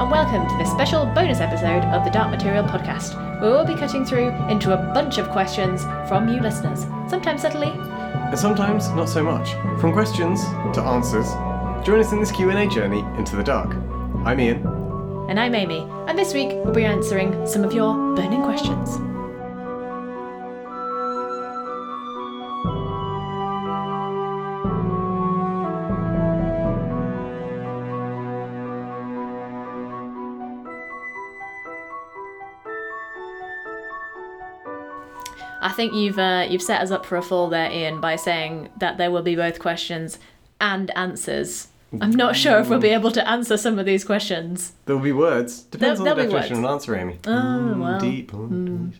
and welcome to this special bonus episode of the Dark Material Podcast, where we'll be cutting through into a bunch of questions from you listeners, sometimes subtly, and sometimes not so much. From questions to answers, join us in this Q&A journey into the dark. I'm Ian. and I'm Amy, and this week we'll be answering some of your burning questions. I think you've uh, you've set us up for a fall there, Ian, by saying that there will be both questions and answers. I'm not sure if we'll be able to answer some of these questions. There'll be words. Depends There'll- on the definition of answer, Amy. Oh, Mm, well. Deep. Mm,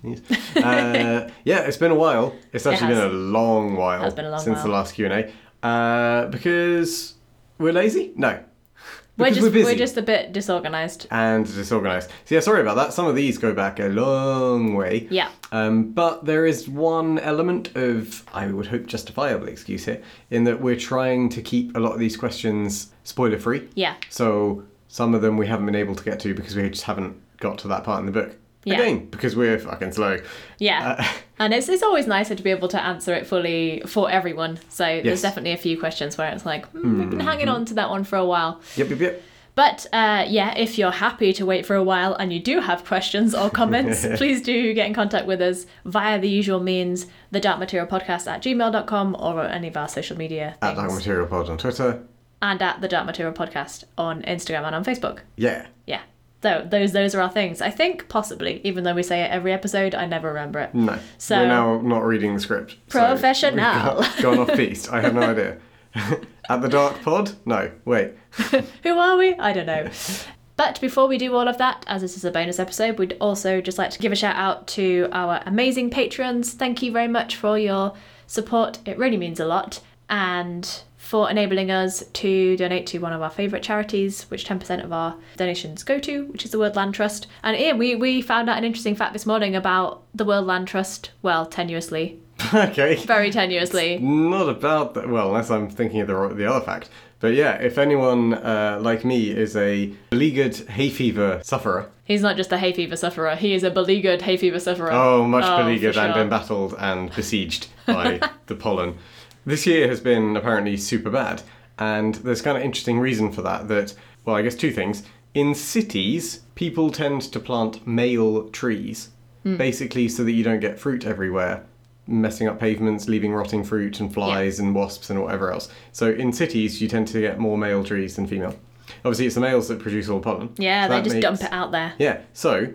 uh, yeah, it's been a while. It's actually has. been a long while a long since while. the last Q&A. Uh, because we're lazy? No. We're just we're we're just a bit disorganized. and disorganized. So yeah, sorry about that. Some of these go back a long way. Yeah. Um, but there is one element of, I would hope, justifiable excuse here, in that we're trying to keep a lot of these questions spoiler free. Yeah. So some of them we haven't been able to get to because we just haven't got to that part in the book. Yeah. Again, because we're fucking slow. Yeah. Uh, and it's it's always nicer to be able to answer it fully for everyone. So Yes. there's definitely a few questions where it's like, hmm, we've been hanging on to that one for a while. Yep, yep, yep. But uh, yeah, if you're happy to wait for a while and you do have questions or comments, please do get in contact with us via the usual means, the dark material podcast at gmail.com or any of our social media At things. Dark Material Pod on Twitter. and at the dark material podcast on Instagram and on Facebook. Yeah. Yeah. So those those are our things. I think possibly, even though we say it every episode, I never remember it. No. So- we're now not reading the script. Professional. got- Gone off piste. I have no idea. At the Dark Pod? No. Wait. Who are we? I don't know. But before we do all of that, as this is a bonus episode, we'd also just like to give a shout out to our amazing patrons. Thank you very much for your support. It really means a lot. And for enabling us to donate to one of our favourite charities, which 10% of our donations go to, which is the World Land Trust. And Ian, we, we found out an interesting fact this morning about the World Land Trust, well, tenuously, okay. very tenuously. Not about that. Well, unless I'm thinking of the, the other fact. But yeah, if anyone uh, like me is a beleaguered hay fever sufferer, He's not just a hay fever sufferer, he is a beleaguered hay fever sufferer. oh, much Oh, beleaguered for and embattled and besieged by the pollen, this year has been apparently super bad. And there's kind of interesting reason for that. That, well, I guess two things. In cities, people tend to plant male trees, Hmm. basically so that you don't get fruit everywhere. Messing up pavements, leaving rotting fruit and flies and wasps and whatever else. So in cities, you tend to get more male trees than female. Obviously, it's the males that produce all the pollen. Yeah, So they just makes- dump it out there. Yeah, so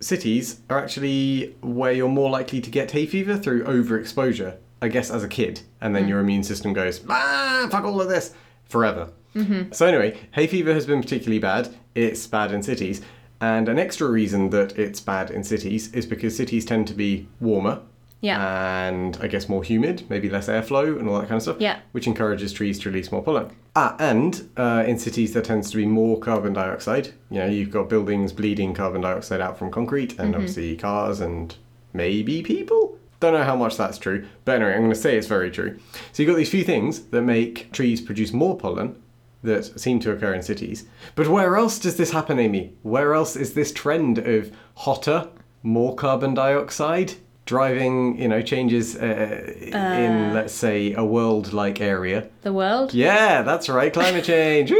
cities are actually where you're more likely to get hay fever through overexposure, I guess, as a kid. And then your immune system goes, ah, fuck all of this, forever. Mm-hmm. So, anyway, hay fever has been particularly bad. It's bad in cities. And an extra reason that it's bad in cities is because cities tend to be warmer. Yeah. And I guess more humid, maybe less airflow and all that kind of stuff. Yeah. Which encourages trees to release more pollen. Ah, and uh, in cities there tends to be more carbon dioxide. You know, you've got buildings bleeding carbon dioxide out from concrete, and obviously cars and maybe people. Don't know how much that's true, but anyway, I'm going to say it's very true. So you've got these few things that make trees produce more pollen that seem to occur in cities. But where else does this happen, Amy? Where else is this trend of hotter, more carbon dioxide driving, you know, changes uh, in, let's say, a world-like area? The world? Yeah, that's right, climate change.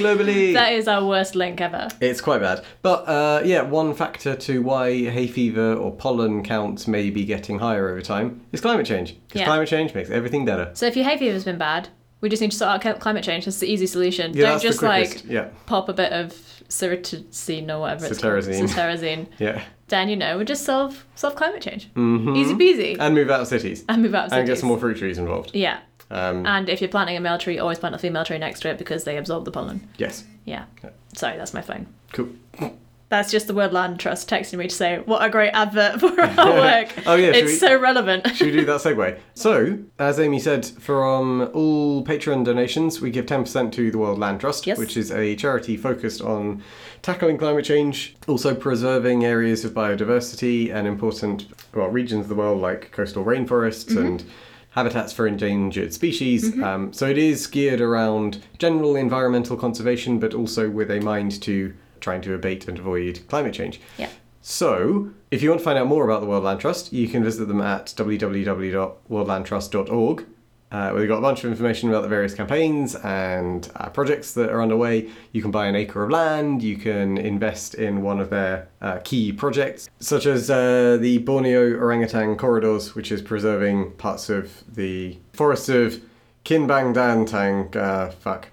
Globally. That is our worst link ever. It's quite bad. But uh, yeah, one factor to why hay fever or pollen counts may be getting higher over time is climate change. Because Yeah. climate change makes everything better. So if your hay fever's been bad, we just need to sort out climate change. That's the easy solution. Yeah, Don't that's just like Yeah. pop a bit of ceratizine or whatever it's Cetirizine. called. Yeah. Then you know we just solve solve climate change. Easy peasy. And move out of cities. And move out of cities. And get some more fruit trees involved. Yeah. Um, And if you're planting a male tree, always plant a female tree next to it because they absorb the pollen. yes. Yeah. Sorry, that's my phone. Cool. That's just the World Land Trust texting me to say what a great advert for our work. Oh, yeah, it's we- so relevant. Should we do that segue? So, as Amy said, from all Patreon donations, we give 10% to the World Land Trust, Yes. which is a charity focused on tackling climate change, also preserving areas of biodiversity and important well, regions of the world like coastal rainforests and habitats for endangered species. Um, so it is geared around general environmental conservation, but also with a mind to trying to abate and avoid climate change. Yeah. So, if you want to find out more about the World Land Trust, you can visit them at www.worldlandtrust.org. Uh, we've got a bunch of information about the various campaigns and uh, projects that are underway. You can buy an acre of land, you can invest in one of their uh, key projects, such as uh, the Borneo orangutan corridors, which is preserving parts of the forests of Kinbang Dan Tang. Uh, fuck.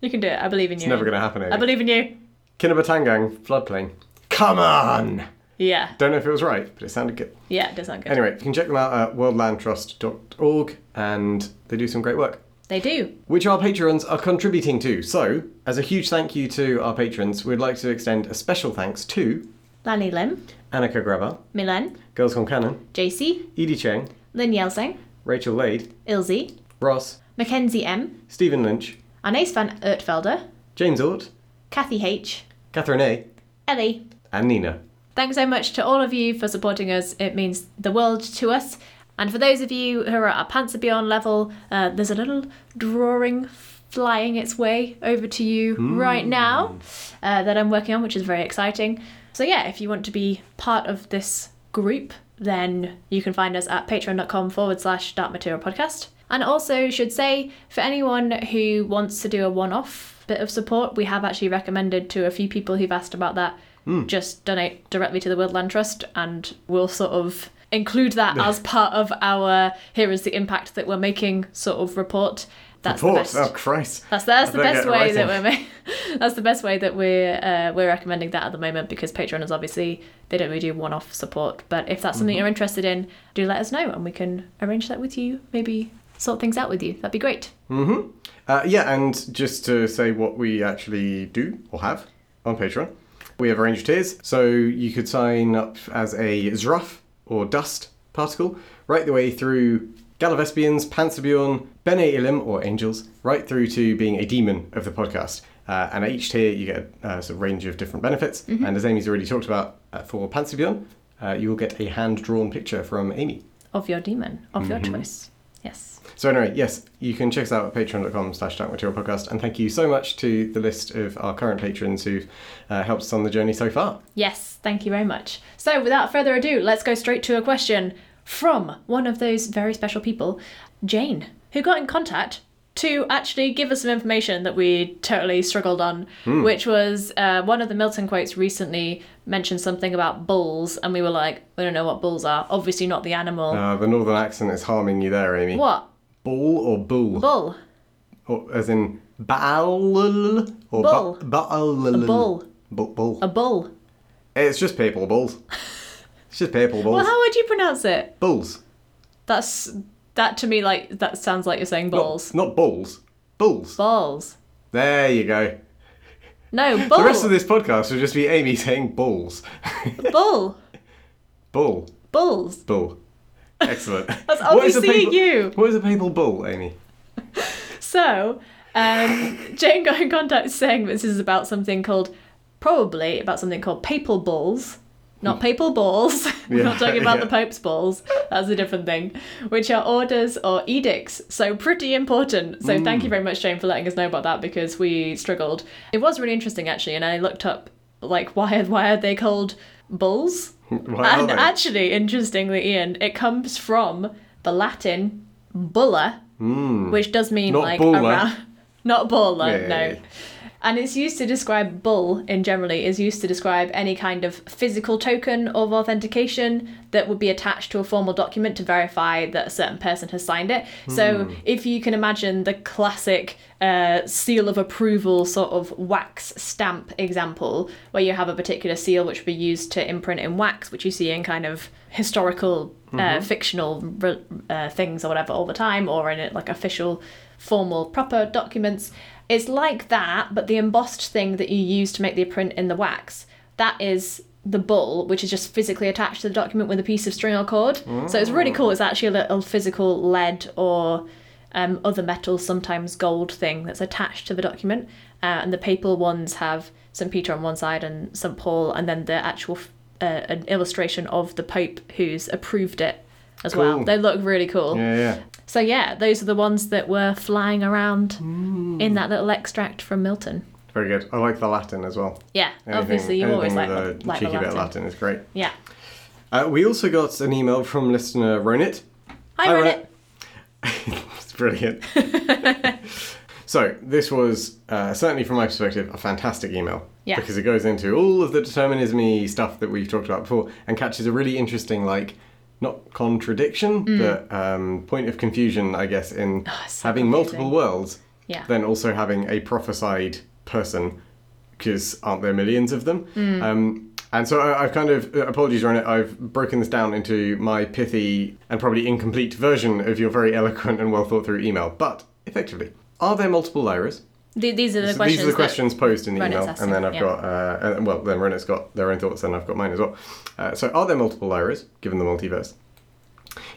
You can do it. I believe in you. It's never going to happen. I believe in you. Kinabatangang floodplain. Come on! Yeah. Don't know if it was right, but it sounded good. Yeah, it does sound good. Anyway, you can check them out at worldlandtrust.org and they do some great work, They do. which our patrons are contributing to. So, as a huge thank you to our patrons, we'd like to extend a special thanks to Lani Lim, Annika Grava, Milen, Girls Gone Canon, JC, Edie Cheng, Lynn Yelsing, Rachel Lade, Ilzy, Ross, Mackenzie M, Stephen Lynch, Anais van Ertvelder, James Ort, Kathy H, Catherine A, Ellie. and Nina. Thanks so much to all of you for supporting us. It means the world to us. And for those of you who are at a Panserbjørn level, uh, there's a little drawing flying its way over to you right now uh, that I'm working on, which is very exciting. So yeah, if you want to be part of this group, then you can find us at patreon.com forward slash dark material podcast. And also should say, for anyone who wants to do a one-off bit of support, we have actually recommended to a few people who've asked about that just donate directly to the Woodland Trust, and we'll sort of include that as part of our here is the impact that we're making sort of report. That's Report. the best. Oh, Christ. That's that's I the best way that we're ma- that's the best way that we're uh, we're recommending that at the moment because Patreon is obviously they don't really do one off support. But if that's Mm-hmm. something you're interested in, do let us know and we can arrange that with you. Maybe sort things out with you. That'd be great. Mm-hmm. Uh, yeah, and just to say what we actually do or have on Patreon, we have a range of tiers. So you could sign up as a Sraf or dust particle, right the way through Gallivespians, Panserbjørn, Bene Elim or angels, right through to being a demon of the podcast. Uh, and at each tier, you get a uh, sort of range of different benefits. And as Amy's already talked about, uh, for Panserbjørn, uh, you will get a hand drawn picture from Amy. Of your demon, of your Mm-hmm. choice. Yes. So anyway, yes, you can check us out at patreon.com slash dark material podcast. And thank you so much to the list of our current patrons who've uh, helped us on the journey so far. Yes, thank you very much. So, without further ado, let's go straight to a question from one of those very special people, Jane, who got in contact to actually give us some information that we totally struggled on, which was uh, one of the Milton quotes recently mentioned something about bulls, and we were like, we don't know what bulls are. Obviously, not the animal. Uh, the northern accent is harming you there, Amy. what? Bull or bull? Bull. Or, as in baal or Bull. Ba- baal A bull. Bu- bull. A bull. It's just papal bulls. it's just papal bulls. Well, how would you pronounce it? Bulls. That's. That to me, like, that sounds like you're saying balls. Not, bulls. Bulls. Balls. There you go. No, bull. The rest of this podcast will just be Amy saying bulls. Bull. bull. Bulls. Bull. Excellent. That's What is obviously papal- you. What is a papal bull, Amy? So, um, Jane got in contact saying this is about something called, probably about something called papal bulls. Not papal balls. We're Yeah, not talking about yeah. the Pope's balls. That's a different thing. Which are orders or edicts. So pretty important. So thank you mm. very much, Jane, for letting us know about that because we struggled. It was really interesting actually, and I looked up like why why are they called bulls? Why and actually, interestingly, Ian, it comes from the Latin bulla, mm. which does mean. Not like baller. around, not bulla, yeah, no. And it's used to describe bull in generally is used to describe any kind of physical token of authentication that would be attached to a formal document to verify that a certain person has signed it. So Hmm. if you can imagine the classic uh, seal of approval sort of wax stamp example, where you have a particular seal which would be used to imprint in wax, which you see in kind of historical, uh, fictional uh, things or whatever all the time, or in it like official, formal, proper documents. It's like that, but the embossed thing that you use to make the print in the wax, that is the bull, which is just physically attached to the document with a piece of string or cord. So it's really cool. It's actually a little physical lead or um, other metals, sometimes gold thing that's attached to the document. Uh, and the papal ones have St. Peter on one side and St. Paul, and then the actual uh, an illustration of the Pope who's approved it as well. They look really cool. Yeah, yeah. So yeah, those are the ones that were flying around in that little extract from Milton. Very good. I like the Latin as well. Yeah, Anything- obviously you always like, anything with the, a like the cheeky bit of Latin. Latin is great. Yeah. Uh, we also got an email from listener Ronit. Hi, Hi, Reddit. it's brilliant. so this was uh, certainly from my perspective a fantastic email Yeah. because it goes into all of the determinism stuff that we've talked about before and catches a really interesting like not contradiction but um, point of confusion I guess in Mm. Oh, so having confusing. multiple worlds Yeah. then also having a prophesied person because aren't there millions of them? Um, and so I, I've kind of uh, apologies, Ronit. I've broken this down into my pithy and probably incomplete version of your very eloquent and well thought through email. But effectively, are there multiple Lyras? Th- these are the So questions. These are the questions posed in the email, and then I've yeah. got uh, well, then Ronit's got their own thoughts, and I've got mine as well. Uh, so, are there multiple Lyras given the multiverse?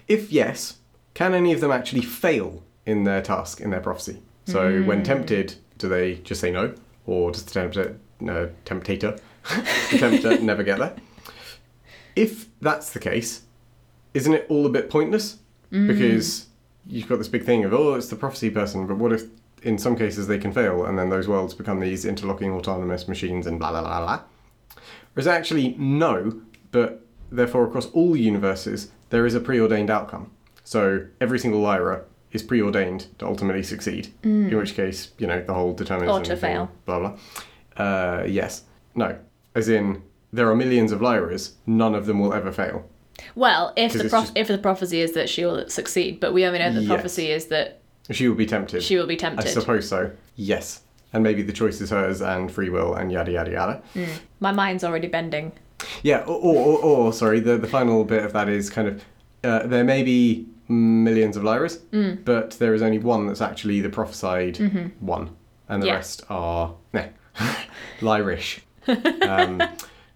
If yes, can any of them actually fail in their task in their prophecy? So, when Hmm. tempted, do they just say no, or does the tempter, no, temptator, the tempter never get there? If that's the case, isn't it all a bit pointless? Mm. Because you've got this big thing of oh, it's the prophecy person, but what if in some cases they can fail, and then those worlds become these interlocking autonomous machines and blah blah blah blah. Is actually no, but therefore across all universes there is a preordained outcome. So every single Lyra is preordained to ultimately succeed. In which case, you know, the whole determinism Or to thing, fail. Blah blah. Uh, yes. No. As in there are millions of Lyras, none of them will ever fail. Well, if the prof- just- if the prophecy is that she will succeed, but we only know the Yes. prophecy is that She will be tempted. she will be tempted. I suppose so. Yes. And maybe the choice is hers and free will and yada yada yada. My mind's already bending. Yeah, or, or, or, or sorry, the, the final bit of that is kind of uh, there may be millions of lyras, Mm. but there is only one that's actually the prophesied one, and the Mm-hmm. Yeah. rest are meh, lyrish. um,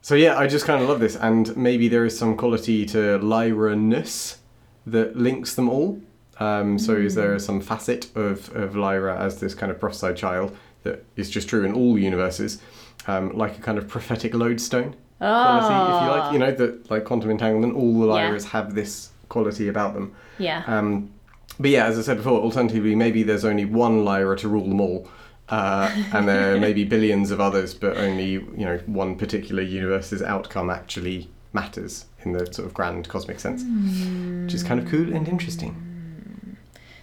so yeah, I just kind of love this, and maybe there is some quality to lyra-ness that links them all. Um, so is Mm. there some facet of, of Lyra as this kind of prophesied child that is just true in all universes, um, like a kind of prophetic lodestone? quality, if you like. You know, that like quantum entanglement, all the Ah. Yeah. Lyras have this quality about them. Yeah. Um, but yeah, as I said before, alternatively, maybe there's only one Lyra to rule them all. Uh, and there may be billions of others, but only you know one particular universe's outcome actually matters in the sort of grand cosmic sense, which is kind of cool and interesting.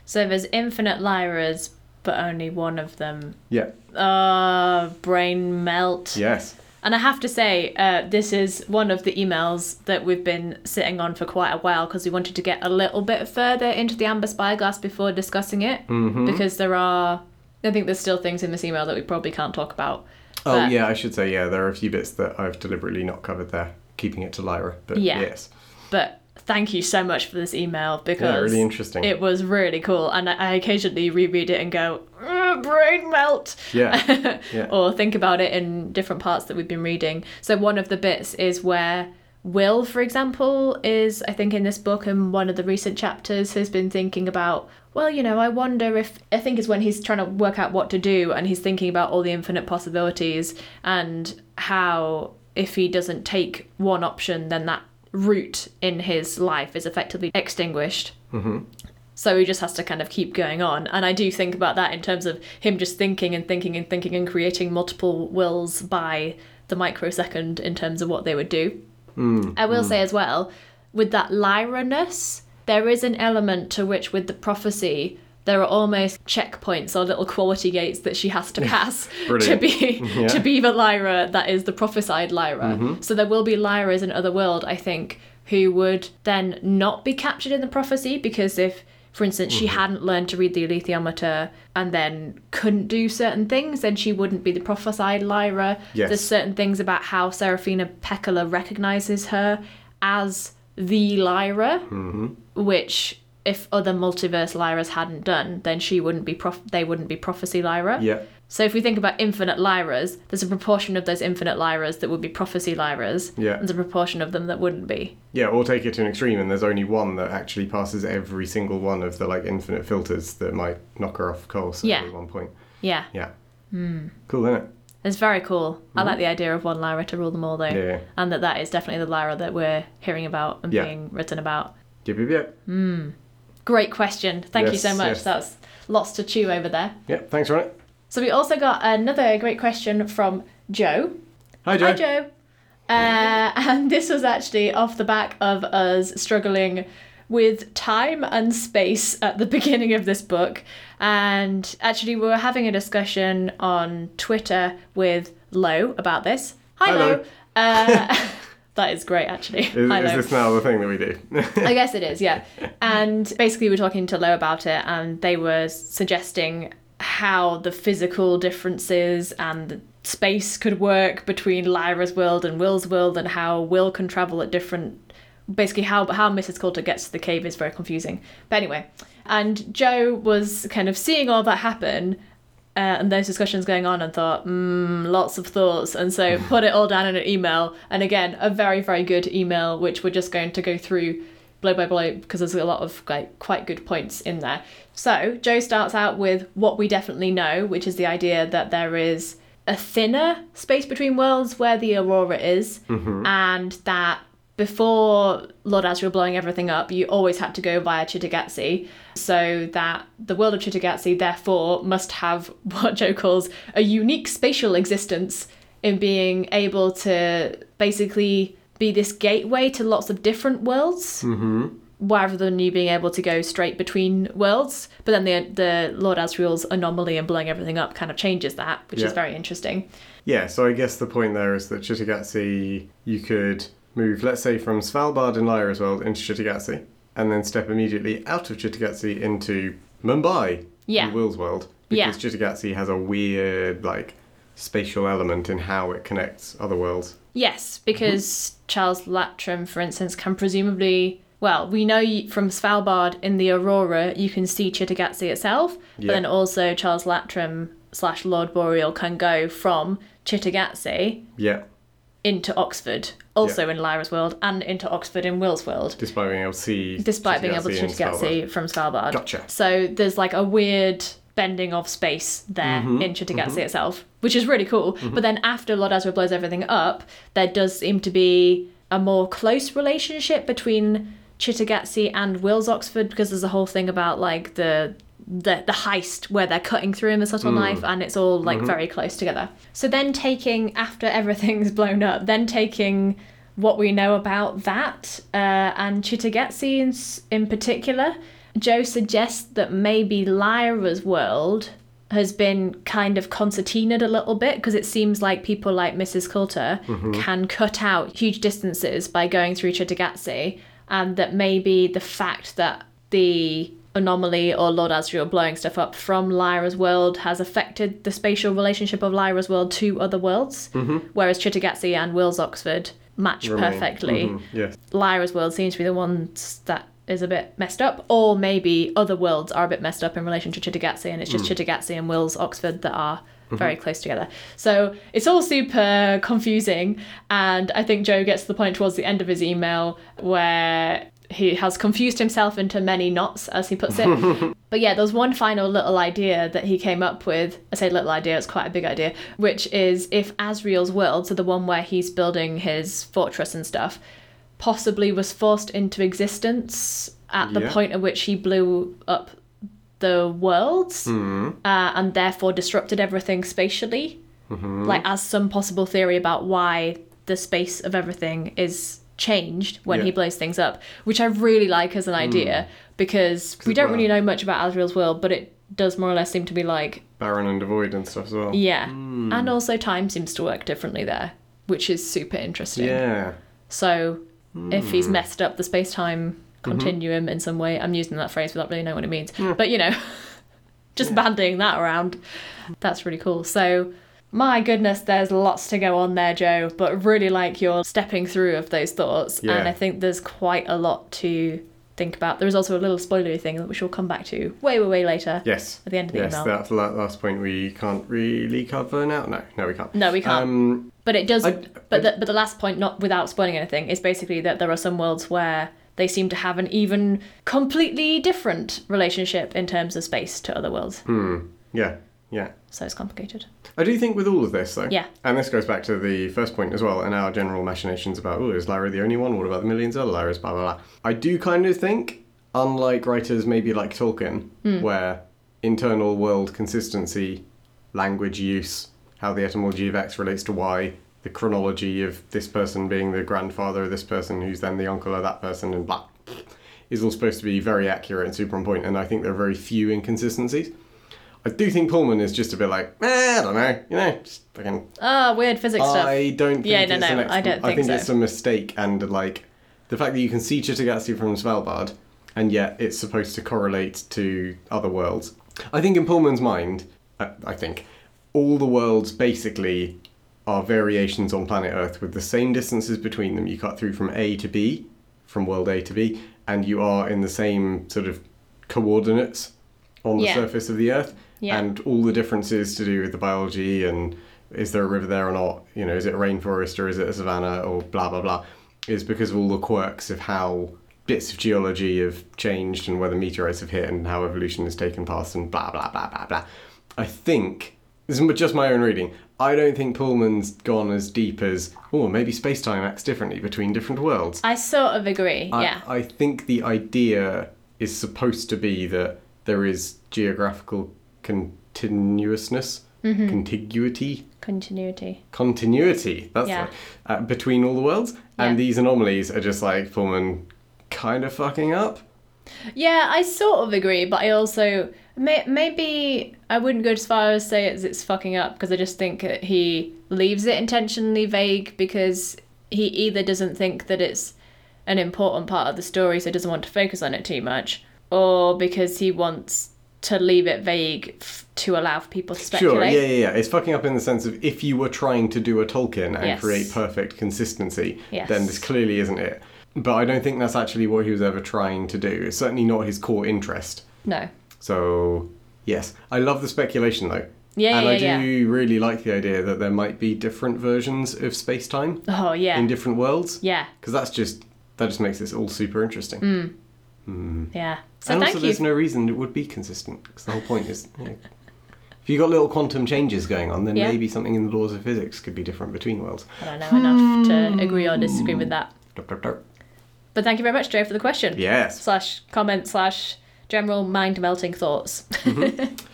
So there's infinite lyras, but only one of them. Yeah. Uh, brain melt. Yes. And I have to say, uh, this is one of the emails that we've been sitting on for quite a while because we wanted to get a little bit further into the Amber Spyglass before discussing it. Mm-hmm. Because there are, I think there's still things in this email that we probably can't talk about. Oh But- yeah, I should say yeah. There are a few bits that I've deliberately not covered there, keeping it to Lyra. But Yeah. yes, But thank you so much for this email because yeah, really interesting. it was really cool. And I occasionally reread it and go, brain melt. Yeah. Yeah. or think about it in different parts that we've been reading. So one of the bits is where Will, for example, is I think in this book and one of the recent chapters has been thinking about, well, you know, I wonder if I think is when he's trying to work out what to do and he's thinking about all the infinite possibilities and how if he doesn't take one option then that route in his life is effectively extinguished. Mm-hmm. So he just has to kind of keep going on. And I do think about that in terms of him just thinking and thinking and thinking and creating multiple wills by the microsecond in terms of what they would do. Mm, I will mm. say as well, with that Lyra-ness, there is an element to which with the prophecy, there are almost checkpoints or little quality gates that she has to pass to be Yeah. Mm-hmm. to be the Lyra that is the prophesied Lyra. So there will be Lyras in other world, I think, who would then not be captured in the prophecy because if for instance, she Mm-hmm. hadn't learned to read the alethiometer and then couldn't do certain things, then she wouldn't be the prophesied Lyra. Yes. There's certain things about how Seraphina Pekkala recognizes her as the Lyra, Mm-hmm. which if other multiverse Lyras hadn't done, then she wouldn't be prof- they wouldn't be prophecy Lyra. Yeah. So if we think about infinite Lyras, there's a proportion of those infinite Lyras that would be prophecy Lyras. Yeah. There's a proportion of them that wouldn't be. Yeah, or take it to an extreme, and there's only one that actually passes every single one of the like infinite filters that might knock her off course Yeah. at one point. Yeah. Yeah. Cool, isn't it? It's very cool. I like the idea of one Lyra to rule them all, though. Mm-hmm. Yeah. And that that is definitely the Lyra that we're hearing about and Yeah. being written about. Yep, yep, yep. Great question. Thank you so much. yes. That's lots to chew over there. Yep, thanks, Ronit. So we also got another great question from Joe. Hi, Joe. Hi, Joe. Uh, and this was actually off the back of us struggling with time and space at the beginning of this book. And actually, we were having a discussion on Twitter with Lo about this. Hi, Hi, Lo. Lo. Uh, that is great, actually. Is, is this now the thing that we do? I guess it is, yeah. And basically, we were talking to Lo about it, and they were suggesting how the physical differences and the space could work between Lyra's world and Will's world, and how Will can travel at different. Basically, how how Mrs. Coulter gets to the cave is very confusing. But anyway, and Joe was kind of seeing all that happen. Uh, and those discussions going on and thought, mm, lots of thoughts. And so put it all down in an email. And again, a very, very good email, which we're just going to go through blow by blow because there's a lot of like quite good points in there. So Joe starts out with what we definitely know, which is the idea that there is a thinner space between worlds where the aurora is, and that before Lord Asriel blowing everything up, you always had to go via Cittàgazze, so that the world of Cittàgazze therefore must have what Joe calls a unique spatial existence in being able to basically be this gateway to lots of different worlds. hmm Rather than you being able to go straight between worlds, but then the the Lord Asriel's anomaly and blowing everything up kind of changes that, which Yeah. is very interesting. Yeah, so I guess the point there is that Cittàgazze, you could move, let's say, from Svalbard in Lyra's world into Cittàgazze, and then step immediately out of Cittàgazze into Mumbai Yeah. in Will's world. Yeah. Because Cittàgazze has a weird, like, spatial element in how it connects other worlds. Yes, because Charles Latrom, for instance, can presumably. Well, we know from Svalbard in the Aurora, you can see Cittàgazze itself, but Yeah. then also Charles Latrom slash Lord Boreal can go from Cittàgazze Yeah, into Oxford, also in Lyra's world, and into Oxford in Will's world, despite being able to see. despite being able to Cittàgazze and from Svalbard. Gotcha. So there's like a weird bending of space there Mm-hmm, in Cittàgazze itself, which is really cool. But then after Lord Asriel blows everything up, there does seem to be a more close relationship between Cittàgazze and Will's Oxford because there's a whole thing about like the the, the heist where they're cutting through in the subtle mm. knife and it's all like mm-hmm. very close together. So then taking after everything's blown up, then taking what we know about that uh, and Cittàgazze in, in particular, Joe suggests that maybe Lyra's world has been kind of concertinaed a little bit because it seems like people like Mrs. Coulter mm-hmm. can cut out huge distances by going through Cittàgazze, and that maybe the fact that the anomaly or Lord Asriel blowing stuff up from Lyra's world has affected the spatial relationship of Lyra's world to other worlds, mm-hmm. whereas Cittàgazze and Will's Oxford match Remain. perfectly. Mhm, Yes. Lyra's world seems to be the one that is a bit messed up, or maybe other worlds are a bit messed up in relation to Cittàgazze, and it's just mm. Cittàgazze and Will's Oxford that are mm-hmm. very close together. So it's all super confusing, and I think Joe gets to the point towards the end of his email where he has confused himself into many knots, as he puts it. But yeah, there's one final little idea that he came up with. I say little idea, it's quite a big idea, which is if Asriel's world, so the one where he's building his fortress and stuff, possibly was forced into existence at the Yeah. point at which he blew up the worlds Mm. uh, and therefore disrupted everything spatially. Mm-hmm. Like, as some possible theory about why the space of everything is changed when he Yeah. Mm. blows things up, which I really like as an idea because we don't really know much about Asriel's world, but it does more or less seem to be like, Barren and devoid and stuff as well. yeah. Hmm. And also, time seems to work differently there, which is super interesting. Yeah. So, if Hmm. he's messed up the space time Mm-hmm. continuum in some way, I'm using that phrase without really knowing what it means, but you know, just bandying that around, that's really cool. So, my goodness, there's lots to go on there, Joe, but really like your stepping through of those thoughts. Yeah. And I think there's quite a lot to think about. There is also a little spoilery thing which we'll come back to way, way, way later Yes. at the end of the Yes, email. that's the last point we can't really cover now. No, no, we can't. No, we can't. Um, But it does. I- but the, but the last point, not without spoiling anything, is basically that there are some worlds where they seem to have an even completely different relationship in terms of space to other worlds. hmm. Yeah. Yeah. So it's complicated. I do think with all of this, though, Yeah. and this goes back to the first point as well, and our general machinations about, oh, is Lyra the only one? What about the millions of other Lyras? Blah, blah, blah. I do kind of think, unlike writers maybe like Tolkien, Hmm. where internal world consistency language use, how the etymology of X relates to Y, the chronology of this person being the grandfather of this person, who's then the uncle of that person, and blah, is all supposed to be very accurate and super on point. And I think there are very few inconsistencies. I do think Pullman is just a bit like, eh, I don't know, you know, just fucking Ah, weird physics stuff. I don't think Yeah, no, it's no, I don't Think I think so. it's a mistake and like the fact that you can see Cittàgazze from Svalbard and yet it's supposed to correlate to other worlds. I think in Pullman's mind, I, I think all the worlds basically are variations on planet Earth with the same distances between them. You cut through from A to B, from world A to B, and you are in the same sort of coordinates on the Yeah. surface of the Earth. Yeah. And all the differences to do with the biology and is there a river there or not? You know, is it a rainforest or is it a savanna or blah blah blah? Is because of all the quirks of how bits of geology have changed and whether meteorites have hit and how evolution has taken place and blah blah blah blah blah. I think this is just my own reading. I don't think Pullman's gone as deep as oh maybe space time acts differently between different worlds. I sort of agree. I, yeah. I think the idea is supposed to be that there is geographical continuousness, Mm-hmm. contiguity, Continuity. continuity. That's Yeah. right, uh, between all the worlds, and Yeah. these anomalies are just like Pullman kind of fucking up. Yeah, I sort of agree, but I also may, maybe I wouldn't go as far as say it's, it's fucking up because I just think that he leaves it intentionally vague because he either doesn't think that it's an important part of the story, so doesn't want to focus on it too much, or because he wants to leave it vague f- to allow for people to speculate. Sure, yeah, yeah, yeah. It's fucking up in the sense of if you were trying to do a Tolkien and Yes. create perfect consistency, Yes. then this clearly isn't it. But I don't think that's actually what he was ever trying to do. It's certainly not his core interest. No. So, yes, I love the speculation though. Yeah, and yeah, I do really like the idea that there might be different versions of space time Oh yeah. in different worlds. yeah. Because that's just, that just makes this all super interesting. Mm. Mm-hmm. Yeah. So and thank also, you. there's no reason it would be consistent. Because the whole point is, you know, if you got little quantum changes going on, then Yeah. maybe something in the laws of physics could be different between worlds. I don't know enough to hmm. agree or disagree with that. Dup, dup, dup. But thank you very much, Joe, for the question. Yes. Slash comment slash general mind melting thoughts. Mm-hmm.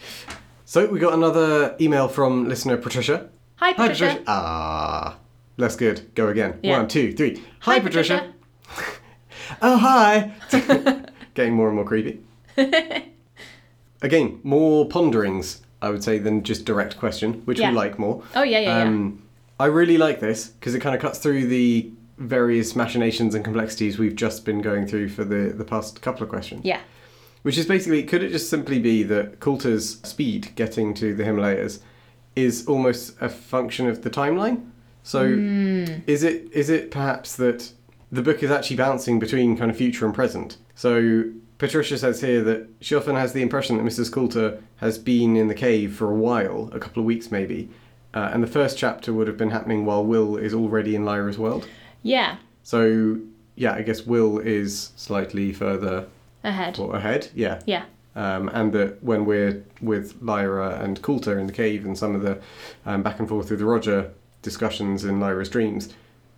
So we got another email from listener Patricia. Hi, Hi, Patricia. Patricia. Ah, less good. Go again. Yeah. One, two, three. Hi, Patricia. Oh, hi. Getting more and more creepy. Again, more ponderings, I would say, than just direct question, which Yeah. we like more. Oh yeah, yeah, yeah. Um, I really like this because it kind of cuts through the various machinations and complexities we've just been going through for the, the past couple of questions. yeah. Which is basically, could it just simply be that Coulter's speed getting to the Himalayas is almost a function of the timeline? So is it is it perhaps that the book is actually bouncing between kind of future and present? So Patricia says here that she often has the impression that Mrs. Coulter has been in the cave for a while, a couple of weeks maybe, uh, and the first chapter would have been happening while Will is already in Lyra's world. Yeah. So yeah, I guess Will is slightly further Ahead. or ahead. Yeah, Yeah. um, and that when we're with Lyra and Coulter in the cave and some of the um, back and forth with Roger discussions in Lyra's dreams,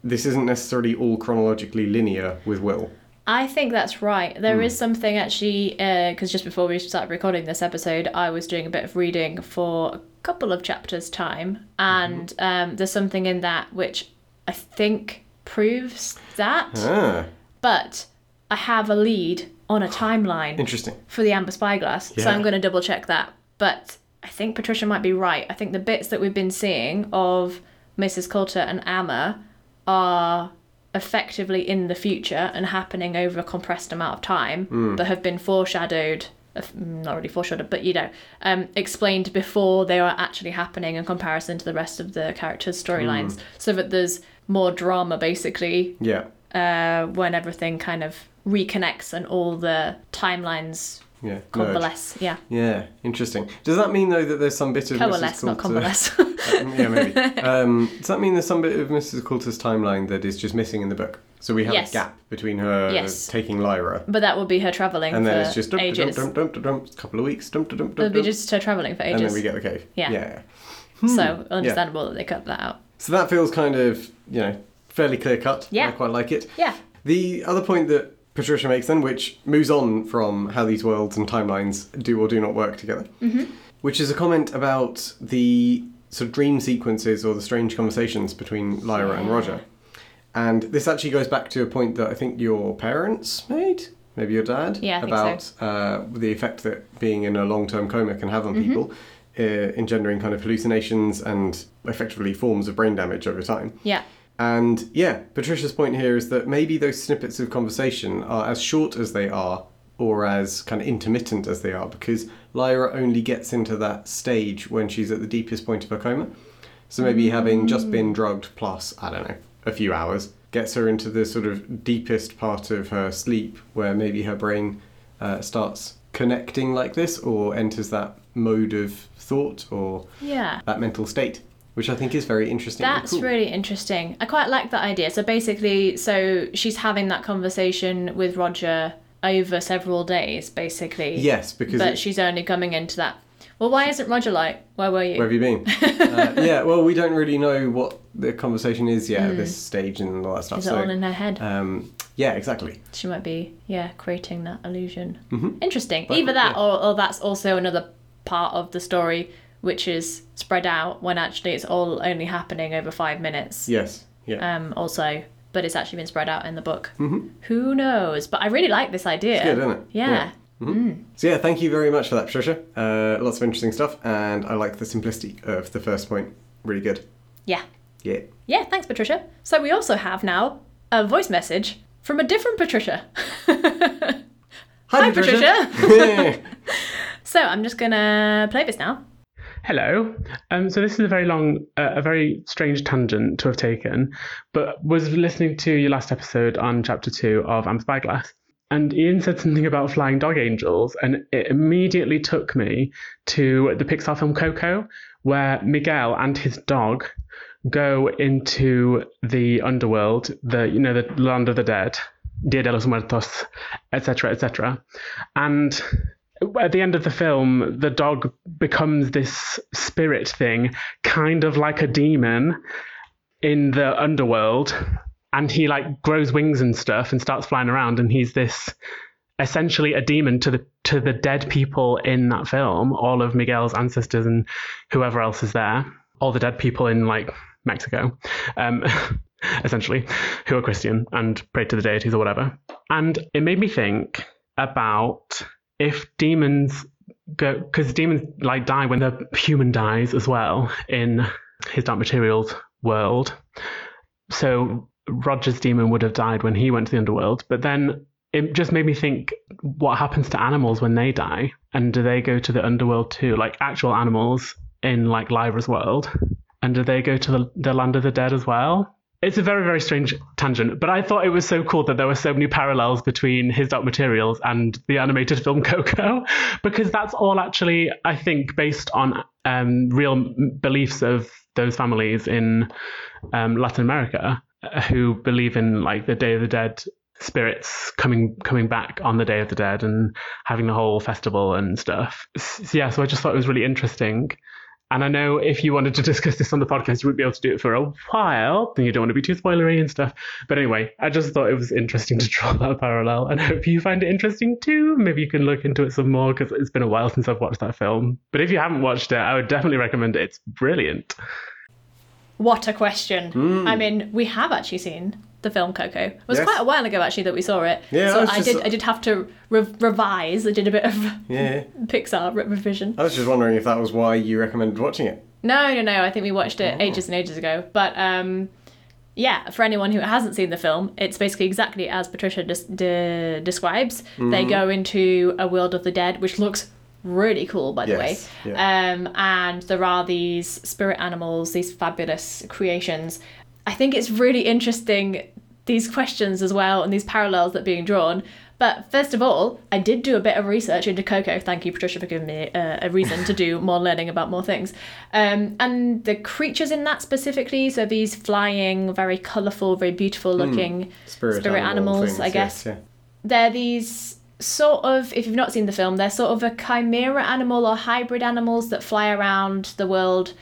this isn't necessarily all chronologically linear with Will. I think that's right. There is something actually, because just before we started recording this episode, I was doing a bit of reading for a couple of chapters' time, and um, there's something in that which I think proves that. Ah, But I have a lead on a timeline interesting. for the Amber Spyglass, yeah. so I'm going to double check that. But I think Patricia might be right. I think the bits that we've been seeing of Mrs. Coulter and Amma are effectively in the future and happening over a compressed amount of time, but have been foreshadowed. uh, Not really foreshadowed, but you know, um, explained before they are actually happening in comparison to the rest of the characters' storylines, so that there's more drama basically Yeah, uh, when everything kind of reconnects and all the timelines yeah. merge. Yeah, Yeah, interesting. Does that mean though that there's some bit of coalesce, Mrs. not coalesce. Um, yeah, maybe. Um, does that mean there's some bit of Mrs. Coulter's timeline that is just missing in the book? So we have Yes. a gap between her Yes. taking Lyra, but that would be her traveling and then it's just ages. couple of weeks, dump, It'll be just her traveling for ages, and then we get the cave. Yeah. yeah. So understandable that they cut that out. So that feels kind of, you know, fairly clear cut. Yeah. I quite like it. Yeah. The other point that Patricia makes then, which moves on from how these worlds and timelines do or do not work together, Mm-hmm. which is a comment about the sort of dream sequences or the strange conversations between Lyra and Roger. And this actually goes back to a point that I think your parents made, maybe your dad, Yeah, about so. uh, the effect that being in a long term coma can have on Mm-hmm. people, uh, engendering kind of hallucinations and effectively forms of brain damage over time. Yeah. And yeah, Patricia's point here is that maybe those snippets of conversation are as short as they are or as kind of intermittent as they are because Lyra only gets into that stage when she's at the deepest point of her coma. So maybe having just been drugged plus, I don't know, a few hours gets her into the sort of deepest part of her sleep where maybe her brain uh, starts connecting like this or enters that mode of thought or Yeah. that mental state, which I think is very interesting. That's cool. really interesting. I quite like that idea. So basically, so she's having that conversation with Roger over several days, basically. Yes, because But it- she's only coming into that. Well, why isn't Roger like, where were you? Where have you been? uh, yeah, well, we don't really know what the conversation is yet at this stage and all that stuff. Is it so, all in her head? um, yeah, exactly. she might be, yeah, creating that illusion. Mhm. Interesting. But- Either that yeah. or, or that's also another part of the story which is spread out when actually it's all only happening over five minutes. Yes. Yeah. Um, also, but it's actually been spread out in the book. Mhm. Who knows? But I really like this idea. It's good, isn't it? Yeah. So yeah, thank you very much for that, Patricia. Uh, lots of interesting stuff, and I like the simplicity of the first point. Really good. Yeah. Yeah. Yeah, thanks, Patricia. So we also have now a voice message from a different Patricia. Hi, Patricia. So I'm just gonna play this now. Hello. Um, so this is a very long, uh, a very strange tangent to have taken, but was listening to your last episode on chapter two of Am Spyglass, and Ian said something about flying dog angels, and it immediately took me to the Pixar film Coco, where Miguel and his dog go into the underworld, the you know the land of the dead, Dia de los Muertos, etc., etc., and at the end of the film, the dog becomes this spirit thing, kind of like a demon in the underworld, and he like grows wings and stuff and starts flying around, and he's this essentially a demon to the to the dead people in that film, all of Miguel's ancestors and whoever else is there, all the dead people in like Mexico, um, essentially, who are Christian and pray to the deities or whatever. And it made me think about if demons go because demons like die when the human dies as well in his dark materials world. So roger's demon would have died when he went to the underworld but then it just made me think what happens to animals when they die and do they go to the underworld too? Like actual animals in like lyra's world. And do they go to the, the land of the dead as well it's a very very strange tangent but i thought it was so cool that there were so many parallels between his dark materials and the animated film coco because that's all actually i think based on um, real beliefs of those families in um, latin america uh, who believe in like the day of the dead spirits coming coming back on the day of the dead and having the whole festival and stuff. S- yeah so i just thought it was really interesting and I know if you wanted to discuss this on the podcast, you wouldn't be able to do it for a while, and you don't want to be too spoilery and stuff. But anyway, I just thought it was interesting to draw that parallel, and I hope you find it interesting too. Maybe you can look into it some more because it's been a while since I've watched that film. But if you haven't watched it, I would definitely recommend it. It's brilliant. What a question. Hmm. I mean, we have actually seen the film Coco. It was Yes. quite a while ago actually that we saw it. Yeah, I so I, just- did I did have to re- revise. I did a bit of Yeah. Pixar re- revision. I was just wondering if that was why you recommended watching it. No, no, no. I think we watched Oh. it ages and ages ago. But um, yeah, for anyone who hasn't seen the film, it's basically exactly as Patricia des- de- describes. Mm-hmm. They go into a world of the dead, which looks really cool, by the Yes, way. yeah. Um, and there are these spirit animals, these fabulous creations. I think it's really interesting these questions as well and these parallels that are being drawn. But first of all, I did do a bit of research into Coco. Thank you, Patricia, for giving me uh, a reason to do more learning about more things. Um, and the creatures in that specifically, so these flying, very colourful, very beautiful looking Spirit, animal animal animals, I guess yes, they're these sort of if you've not seen the film they're sort of a chimera animal or hybrid animals that fly around the world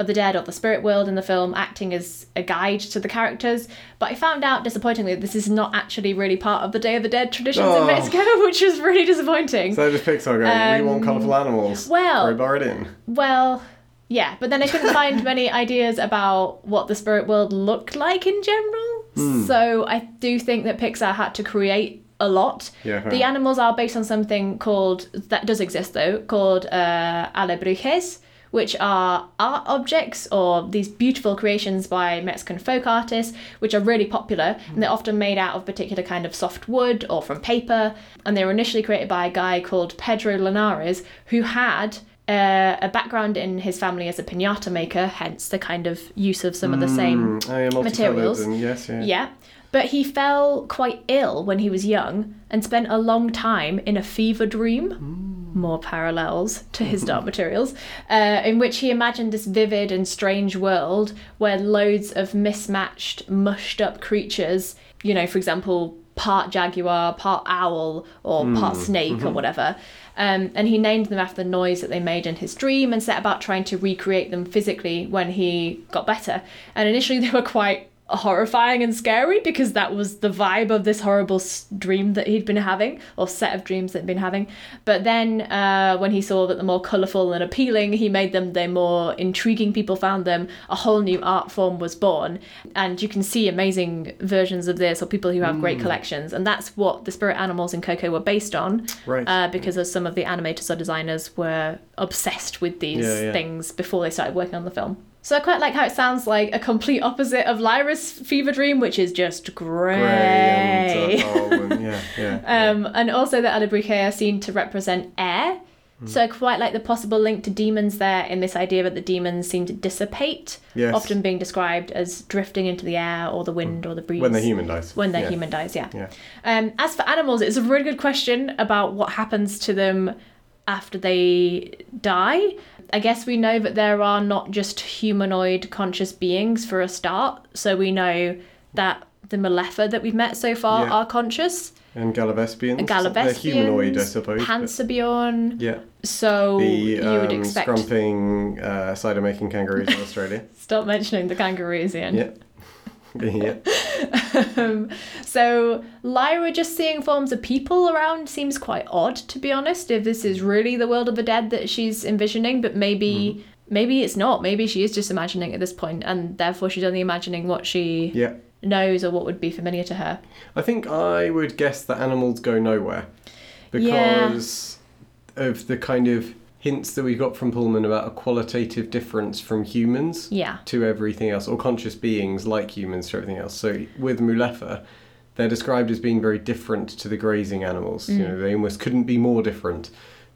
of the Dead or the Spirit World in the film, acting as a guide to the characters. But I found out, disappointingly, that this is not actually really part of the Day of the Dead traditions Oh. in Mexico, which is really disappointing. So just Pixar going, we want Um, colourful animals. well- in. Well, yeah, but then I couldn't find many ideas about what the spirit world looked like in general. Hmm. So I do think that Pixar had to create a lot. Yeah. The animals are based on something called that does exist though, called uh, alebrijes, which are art objects or these beautiful creations by Mexican folk artists, which are really popular and they're often made out of particular kind of soft wood or from paper. And they were initially created by a guy called Pedro Linares, who had uh, a background in his family as a pinata maker, hence the kind of use of some of the same Mm, oh, yeah, materials. Yes, yeah. yeah. But he fell quite ill when he was young and spent a long time in a fever dream. More parallels to his Dark Materials, uh, in which he imagined this vivid and strange world where loads of mismatched, mushed up creatures, you know, for example, part jaguar, part owl, or part snake, or whatever. Um, and he named them after the noise that they made in his dream and set about trying to recreate them physically when he got better. And initially, they were quite horrifying and scary because that was the vibe of this horrible dream that he'd been having or set of dreams that he'd been having but then uh, when he saw that the more colourful and appealing he made them the more intriguing people found them a whole new art form was born and you can see amazing versions of this or people who have great collections and that's what the spirit animals in coco were based on Right. uh, because of some of the animators or designers were obsessed with these Yeah, yeah. things before they started working on the film. So I quite like how it sounds like a complete opposite of Lyra's fever dream, which is just grey. Grey and uh, and yeah, yeah. yeah. um, and also the Alebrije are seen to represent air. Hmm. So I quite like the possible link to daemons there in this idea that the daemons seem to dissipate, Yes. often being described as drifting into the air or the wind or the breeze. when the human dies. When their yeah. human dies, yeah. Yeah. Um, as for animals, it's a really good question about what happens to them after they die. I guess we know that there are not just humanoid conscious beings for a start. So we know that the Mulefa that we've met so far Yeah. are conscious. And Gallivespians. They're Gallivespians, humanoid, I suppose. but- yeah. So The you um, would expect. scrumping uh, cider making kangaroos in Australia. Stop mentioning the kangaroos, Ian. yeah. yeah. Um, so Lyra just seeing forms of people around seems quite odd, to be honest. If this is really the world of the dead that she's envisioning, but maybe maybe it's not. Maybe she is just imagining at this point, and therefore she's only imagining what she Yeah. knows or what would be familiar to her. I think I would guess that animals go nowhere Yeah. because of the kind of hints that we got from Pullman about a qualitative difference from humans Yeah. to everything else, or conscious beings like humans to everything else. So with Mulefa, they're described as being very different to the grazing animals. You know, they almost couldn't be more different.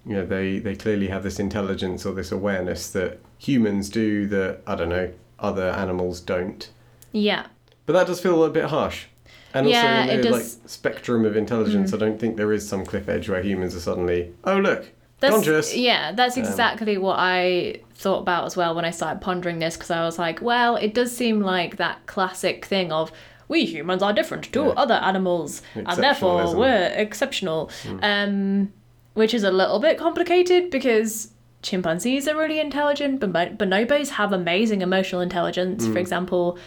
You know, they, they clearly have this intelligence or this awareness that humans do that, I don't know, other animals don't. Yeah. But that does feel a bit harsh. And also in the like does- Mm. spectrum of intelligence, I don't think there is some cliff edge where humans are suddenly, oh look, That's, conscious. Yeah, that's Um, exactly what I thought about as well when I started pondering this because I was like, well, it does seem like that classic thing of we humans are different to Yeah. other animals and therefore we're exceptional. Um, which is a little bit complicated because chimpanzees are really intelligent, but bonobos have amazing emotional intelligence. For example,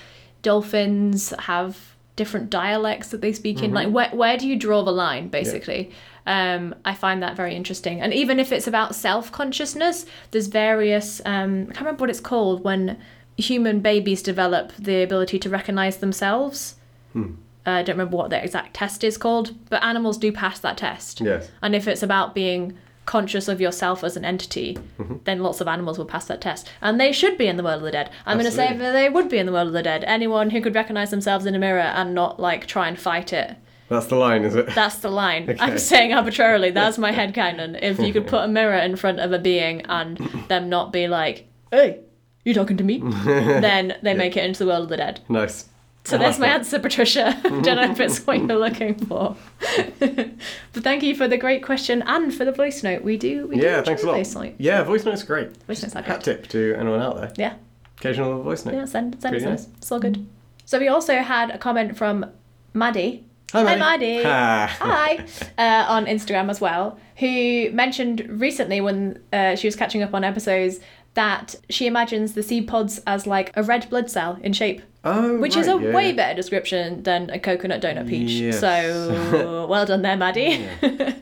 dolphins have different dialects that they speak in. Like, where, where do you draw the line, basically? Um, I find that very interesting. And even if it's about self consciousness, there's various, um, I can't remember what it's called when human babies develop the ability to recognize themselves. Uh, I don't remember what the exact test is called, but animals do pass that test. Yes. And if it's about being conscious of yourself as an entity, Mm-hmm. then lots of animals will pass that test. And they should be in the world of the dead. I'm going to say they would be in the world of the dead. Anyone who could recognize themselves in a mirror and not like try and fight it. That's the line, is it? That's the line. Okay. I'm saying arbitrarily. That's my head headcanon. If you could put a mirror in front of a being and them not be like, hey, you talking to me? then they make it into the world of the dead. nice. So I there's like my that. answer, Patricia. Don't know if it's what you're looking for. but thank you for the great question and for the voice note. We do. We Yeah, enjoy thanks a lot. Voice note. Yeah, voice notes great. Voice notes are Hat tip to anyone out there. Yeah, Occasional voice note. yeah. Send send Pretty us nice. It's all good. So we also had a comment from Maddie. Hi, Maddie. Maddie. Ha. Hi, uh, on Instagram as well, who mentioned recently when uh, she was catching up on episodes that she imagines the seed pods as like a red blood cell in shape. Oh, Which is a yeah, way yeah. better description than a coconut donut peach. Yes. So well done there, Maddie.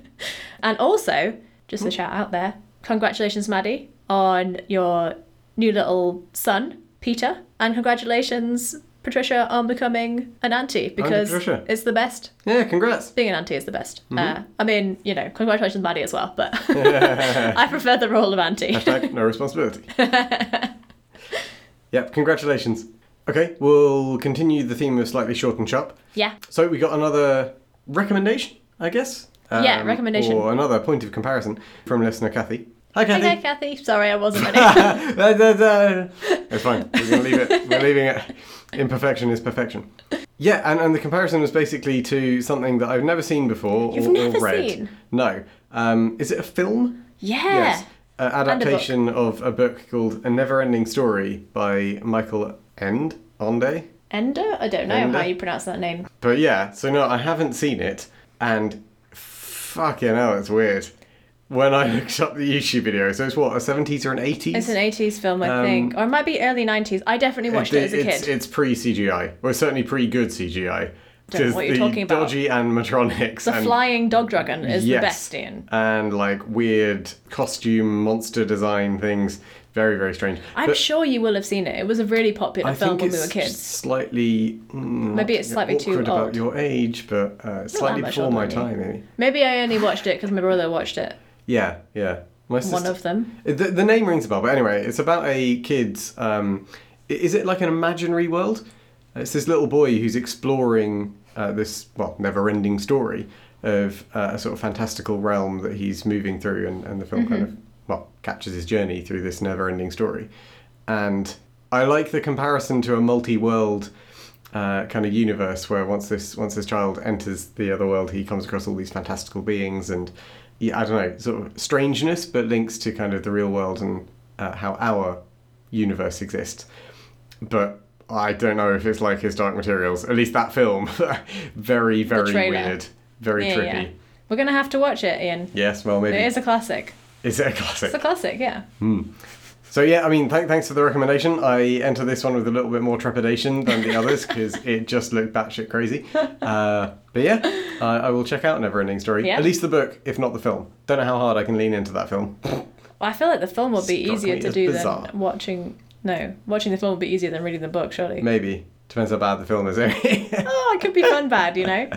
and also, just a shout out there, congratulations, Maddie, on your new little son, Peter, and congratulations, Patricia, on becoming an auntie because Patricia. it's the best. Yeah, congrats. Being an auntie is the best. Mm-hmm. Uh, I mean, you know, congratulations, Maddie, as well, but I prefer the role of auntie. Hashtag no responsibility. yep, congratulations. Okay, we'll continue the theme of slightly short and sharp. Yeah. So we got another recommendation, I guess. Yeah, recommendation. Or another point of comparison from listener Kathy. Hi, Kathy. Okay, Kathy. Sorry, I wasn't ready. It's fine. We're going to leave it. We're leaving it. Imperfection is perfection. Yeah, and, and the comparison was basically to something that I've never seen before You've or, never or read. seen? No. Um, is it a film? yeah. Yes. An adaptation of a book called A Never Ending Story by Michael End. Onde? Ender? I don't know Ender? how you pronounce that name. But yeah, so no, I haven't seen it, and fucking hell, it's weird. When I looked up the YouTube video, so it's what, a 70s or an 80s? It's an 80s film, I Um, think. Or it might be early 90s. I definitely watched it, as a it's, kid. It's pre CGI, or certainly pre good CGI. Don't know what you're the talking about. Dodgy animatronics the and, flying dog dragon is yes, the best, in. and like weird costume monster design things. Very very strange. I'm But sure you will have seen it. It was a really popular I film when we were kids. slightly mm, Maybe it's slightly too old. about your age, but uh, slightly before my time, maybe. Maybe I only watched it because my brother watched it. Yeah, yeah. My sister, One of them. The, the name rings a bell, but anyway, it's about a kid's. Um, is it like an imaginary world? It's this little boy who's exploring uh, this, well, never ending story of uh, a sort of fantastical realm that he's moving through, and, and the film kind of, well, captures his journey through this never ending story. And I like the comparison to a multi world. Uh, kind of universe where once this once this child enters the other world, he comes across all these fantastical beings and yeah, I don't know, sort of strangeness, but links to kind of the real world and uh, how our universe exists. But I don't know if it's like his Dark Materials. At least that film, very very weird, very Yeah, trippy. yeah. We're going to have to watch it, Ian. Yes, well maybe It is a classic. is it a classic? It's a classic, yeah. So yeah, I mean, th- thanks for the recommendation. I enter this one with a little bit more trepidation than the others because it just looked batshit crazy. Uh, but yeah, I I will check out Neverending Story. Yeah. At least the book, if not the film. Don't know how hard I can lean into that film. Well, I feel like the film would be Struck easier to do bizarre. than watching. No, watching the film would be easier than reading the book, surely. Maybe depends how bad the film is. Eh? Oh, it could be fun bad, you know?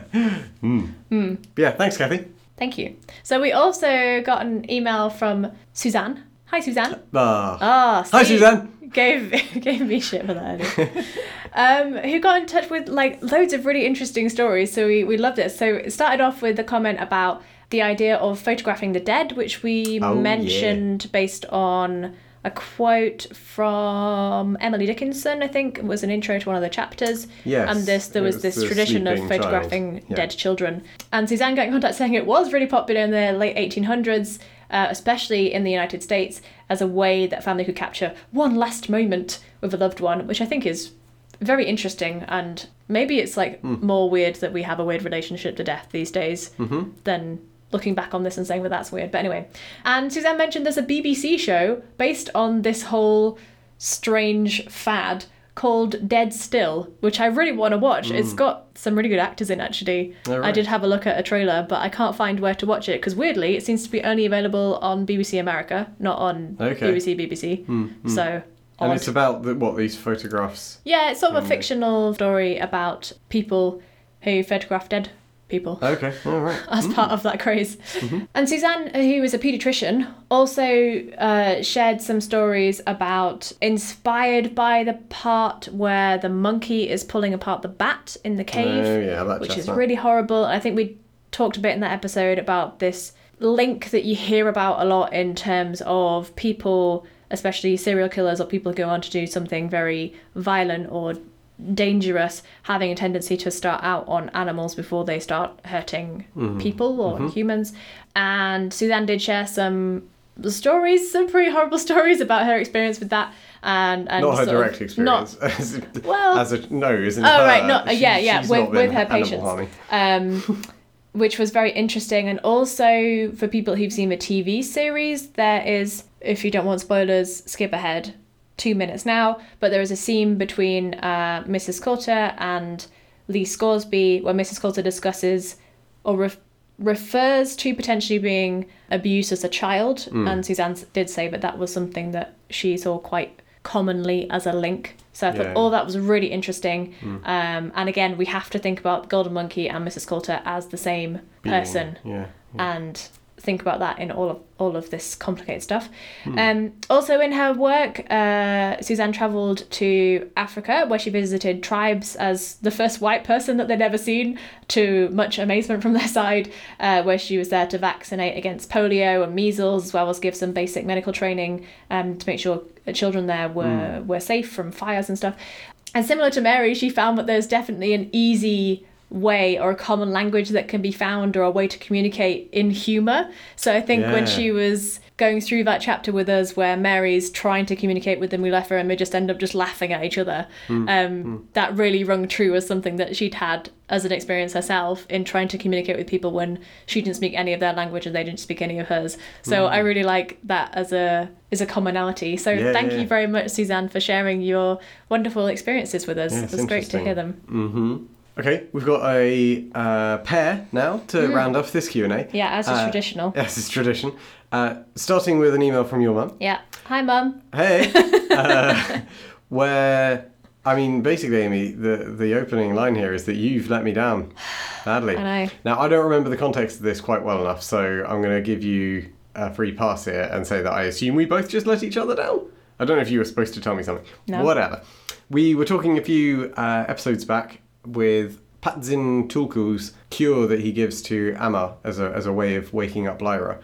Hmm. Hmm. But yeah, thanks, Kathy. Thank you. So we also got an email from Suzanne. Hi, Suzanne. Ah. Ah, Hi, Suzanne. Gave gave me shit for that. um, who got in touch with like loads of really interesting stories. So we, we loved it. So it started off with a comment about the idea of photographing the dead, which we Oh, yeah. mentioned based on a quote from Emily Dickinson, I think, was an intro to one of the chapters. Yes, And this there was, this tradition of photographing Yeah. dead children. And Suzanne got in contact saying it was really popular in the late 1800s, uh, especially in the United States, as a way that family could capture one last moment with a loved one, which I think is very interesting. And maybe it's like Hmm. more weird that we have a weird relationship to death these days Mm-hmm. than looking back on this and saying, well, that's weird. But anyway. And Suzanne mentioned there's a BBC show based on this whole strange fad called Dead Still, which I really want to watch. It's got some really good actors in actually. Hmm. Oh, I did have a look at a trailer, but I can't find where to watch it because weirdly it seems to be only available on BBC America, not on Okay. Hmm, BBC BBC. So And odd. it's about the, what these photographs. yeah, it's sort of a fictional story about people who photograph dead people Okay, all right. as part of that craze. Mm-hmm. And Suzanne, who is a paediatrician, also uh, shared some stories about inspired by the part where the monkey is pulling apart the bat in the cave, Oh, yeah, that which is chestnut. really horrible. I think we talked a bit in that episode about this link that you hear about a lot in terms of people, especially serial killers or people who go on to do something very violent or dangerous having a tendency to start out on animals before they start hurting Mm-hmm. people or humans. And Suzanne did share some stories, some pretty horrible stories about her experience with that. And, and Not her direct experience. As, Well- as a no, isn't oh her. right, not She- yeah, yeah, with not with her patients. Um, which was very interesting. And also for people who've seen the TV series, there is, if you don't want spoilers, skip ahead two minutes now. But there is a scene between uh, Mrs. Coulter and Lee Scoresby where Mrs. Coulter discusses or ref- refers to potentially being abused as a child. And Suzanne did say that that was something that she saw quite commonly as a link. So I thought Yeah. all that was really interesting. Um, and again, we have to think about Golden Monkey and Mrs. Coulter as the same Being- person Yeah. and think about that in all of all of this complicated stuff. Hmm. Um, also in her work, uh, Suzanne travelled to Africa where she visited tribes as the first white person that they'd ever seen, to much amazement from their side. Uh, where she was there to vaccinate against polio and measles, as well as give some basic medical training um, to make sure children there were were safe from fires and stuff. And similar to Mary, she found that there's definitely an easy way or a common language that can be found or a way to communicate in humor. So I think when she was going through that chapter with us where Mary's trying to communicate with the Mulefa and we just end up just laughing at each other, um, that really rung true as something that she'd had as an experience herself in trying to communicate with people when she didn't speak any of their language and they didn't speak any of hers. So I really like that as a as a commonality. So Yeah, thank yeah, you very much, Suzanne, for sharing your wonderful experiences with us. Yeah, it was great to hear them. Mm-hmm. Okay, we've got a uh, pair now to round off this Q and A. Yeah, as is Uh, traditional. As is tradition. Uh, starting with an email from your mum. Yeah. Hi, Mum. Hey, uh, where I mean, basically, Amy, the the opening line here is that you've let me down badly. I know. Now, I don't remember the context of this quite well enough, so I'm going to give you a free pass here and say that I assume we both just let each other down. I don't know if you were supposed to tell me something. No. Whatever. We were talking a few uh, episodes back with Pagdzin Tulku's cure that he gives to Ama as a, as a way of waking up Lyra,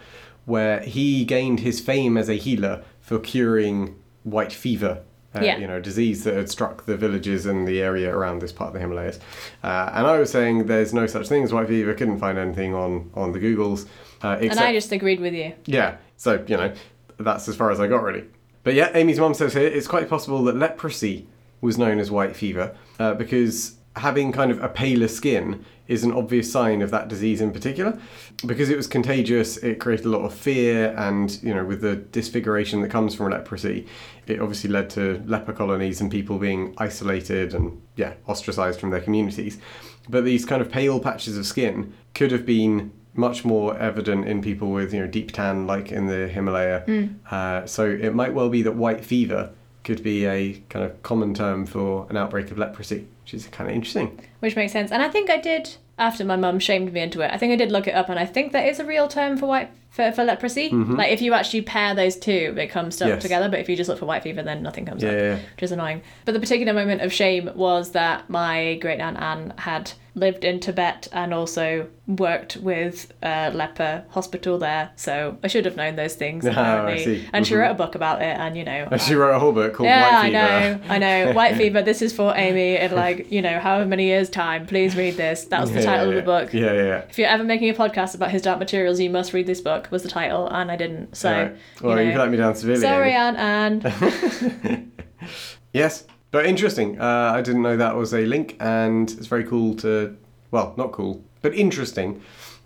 where he gained his fame as a healer for curing white fever. Uh, Yeah. You know, disease that had struck the villages and the area around this part of the Himalayas. Uh, and I was saying there's no such thing as white fever, couldn't find anything on, on the Googles. Uh, And I just agreed with you. yeah, so, you know, that's as far as I got really. But yeah, Amy's mum says here it's quite possible that leprosy was known as white fever uh, because having kind of a paler skin is an obvious sign of that disease in particular. Because it was contagious, it created a lot of fear, and, you know, with the disfiguration that comes from leprosy, it obviously led to leper colonies and people being isolated and, yeah, ostracized from their communities. But these kind of pale patches of skin could have been much more evident in people with you know deep tan like in the Himalaya. Uh, so it might well be that white fever could be a kind of common term for an outbreak of leprosy, which is kind of interesting. Which makes sense. And I think I did, after my mum shamed me into it, I think I did look it up and I think that is a real term for white for, for leprosy. Like if you actually pair those two, it comes Mm-hmm. Yes. together. But if you just look for white fever, then nothing comes Yeah, up, yeah. which is annoying. But the particular moment of shame was that my great aunt Anne had lived in Tibet and also worked with a leper hospital there. So I should have known those things Oh, I apparently. see. Mm-hmm. And she wrote a book about it, and you know. And she wrote a whole book called Yeah, White Fever. I know, I know. White Fever. This is for Amy in like you know however many years time. Please read this. That was the Yeah, title yeah, of the book. Yeah, yeah, yeah. If you're ever making a podcast about his dark materials, you must read this book. Was the title, and I didn't. So, Alright. Well, you you know. let me down severely. sorry. Anne. Yes, but interesting. Uh, I didn't know that was a link, and it's very cool to, well, not cool, but interesting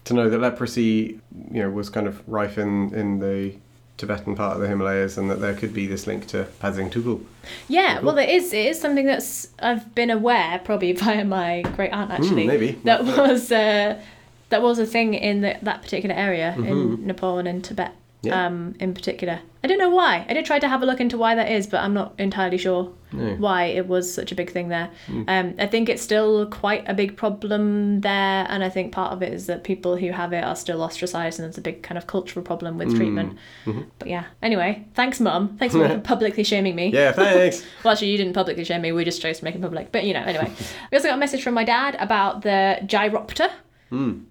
to know that leprosy, you know, was kind of rife in in the Tibetan part of the Himalayas, and that there could be this link to Pagdzin Tulku. yeah, well, it is. It is something that's I've been aware probably via my great aunt actually. Hmm, maybe. that was uh, that was a thing in the, that particular area in Nepal and in Tibet. Yeah. Um, in particular, I don't know why. I did try to have a look into why that is, but I'm not entirely sure No. why it was such a big thing there. Hmm. Um, I think it's still quite a big problem there, and I think part of it is that people who have it are still ostracized, and it's a big kind of cultural problem with treatment. Mm-hmm. But yeah. Anyway, thanks, Mum. Thanks for publicly shaming me. Yeah, thanks. Well, actually, you didn't publicly shame me. We just chose to make it public. But you know, anyway, we also got a message from my dad about the gyropter.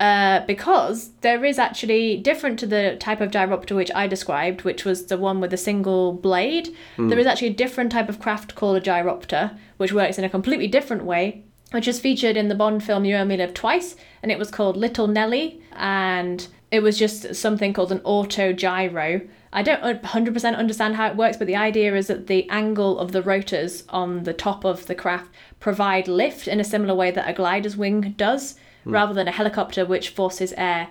Uh, because there is actually different to the type of gyropter which I described, which was the one with a single blade. There is actually a different type of craft called a gyropter, which works in a completely different way, which is featured in the Bond film You Only Live Twice, and it was called Little Nelly, and it was just something called an auto gyro. I don't 100% understand how it works, but the idea is that the angle of the rotors on the top of the craft provide lift in a similar way that a glider's wing does, rather than a helicopter which forces air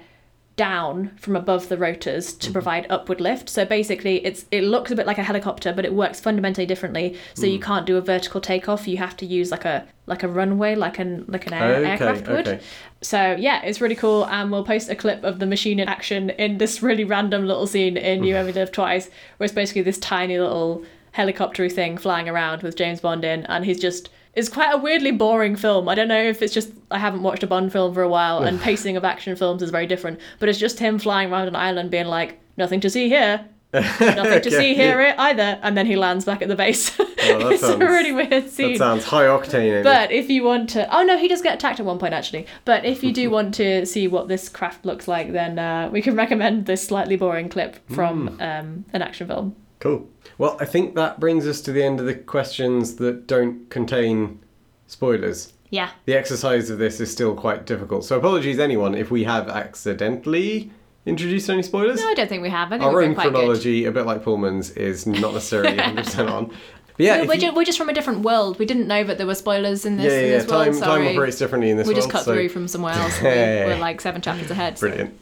down from above the rotors Mm-hmm. to provide upward lift. So basically it's it looks a bit like a helicopter but it works fundamentally differently. So Mm. you can't do a vertical takeoff, you have to use like a like a runway like an like an air, Okay, aircraft would. okay. So yeah, it's really cool and we'll post a clip of the machine in action in this really random little scene in You Only Live Twice where it's basically this tiny little helicopter thing flying around with James Bond in and he's just it's quite a weirdly boring film. I don't know if it's just I haven't watched a Bond film for a while and pacing of action films is very different, but it's just him flying around an island being like, nothing to see here. Nothing to see here either, and then he lands back at the base. Oh, it's sounds- a really weird scene. That sounds high octane. Amy. But if you want to, oh no, he does get attacked at one point actually. But if you do want to see what this craft looks like, then uh, we can recommend this slightly boring clip from um, an action film. Cool. Well, I think that brings us to the end of the questions that don't contain spoilers. Yeah, The exercise of this is still quite difficult. So apologies anyone if we have accidentally introduced any spoilers. no, I don't think we have. I think Our own chronology, a bit like Pullman's, is not necessarily 100% on. But yeah, good. if We're, you- ju- we're just from a different world. We didn't know that there were spoilers in this. yeah, yeah, in yeah. this world. Time, time operates differently in this we world. just cut so- through from somewhere else. we, we're like seven chapters ahead. so- Brilliant.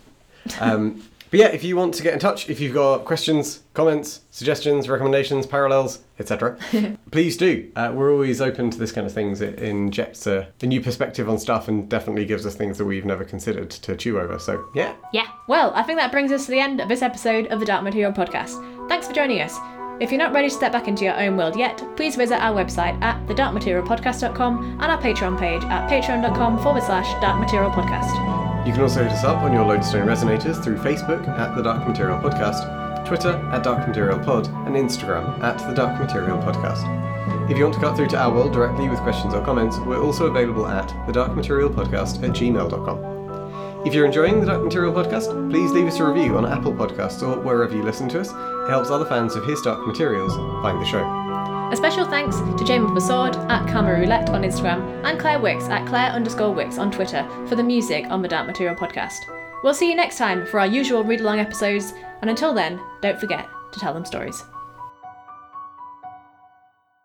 Um, but yeah, if you want to get in touch, if you've got questions, comments, suggestions, recommendations, parallels, etc., please do. Uh, we're always open to this kind of things. It injects a, a new perspective on stuff and definitely gives us things that we've never considered to chew over. So yeah, Yeah. Well, I think that brings us to the end of this episode of the Dark Material Podcast. Thanks for joining us. If you're not ready to step back into your own world yet, please visit our website at thedarkmaterialpodcast.com and our Patreon page at patreon.com forward slash darkmaterialpodcast. You can also hit us up on your Lodestone Resonators through Facebook at The Dark Material Podcast, Twitter at Dark Material Pod, and Instagram at The Dark Material Podcast. If you want to cut through to our world directly with questions or comments, we're also available at The Dark Material Podcast at gmail.com. If you're enjoying The Dark Material Podcast, please leave us a review on Apple Podcasts or wherever you listen to us. It helps other fans of his Dark Materials find the show. A special thanks to Jamie Masord at Karma Roulette on Instagram and Claire Wicks at Claire underscore Wicks on Twitter for the music on the Dark Material Podcast. We'll see you next time for our usual read along episodes, and until then, don't forget to tell them stories.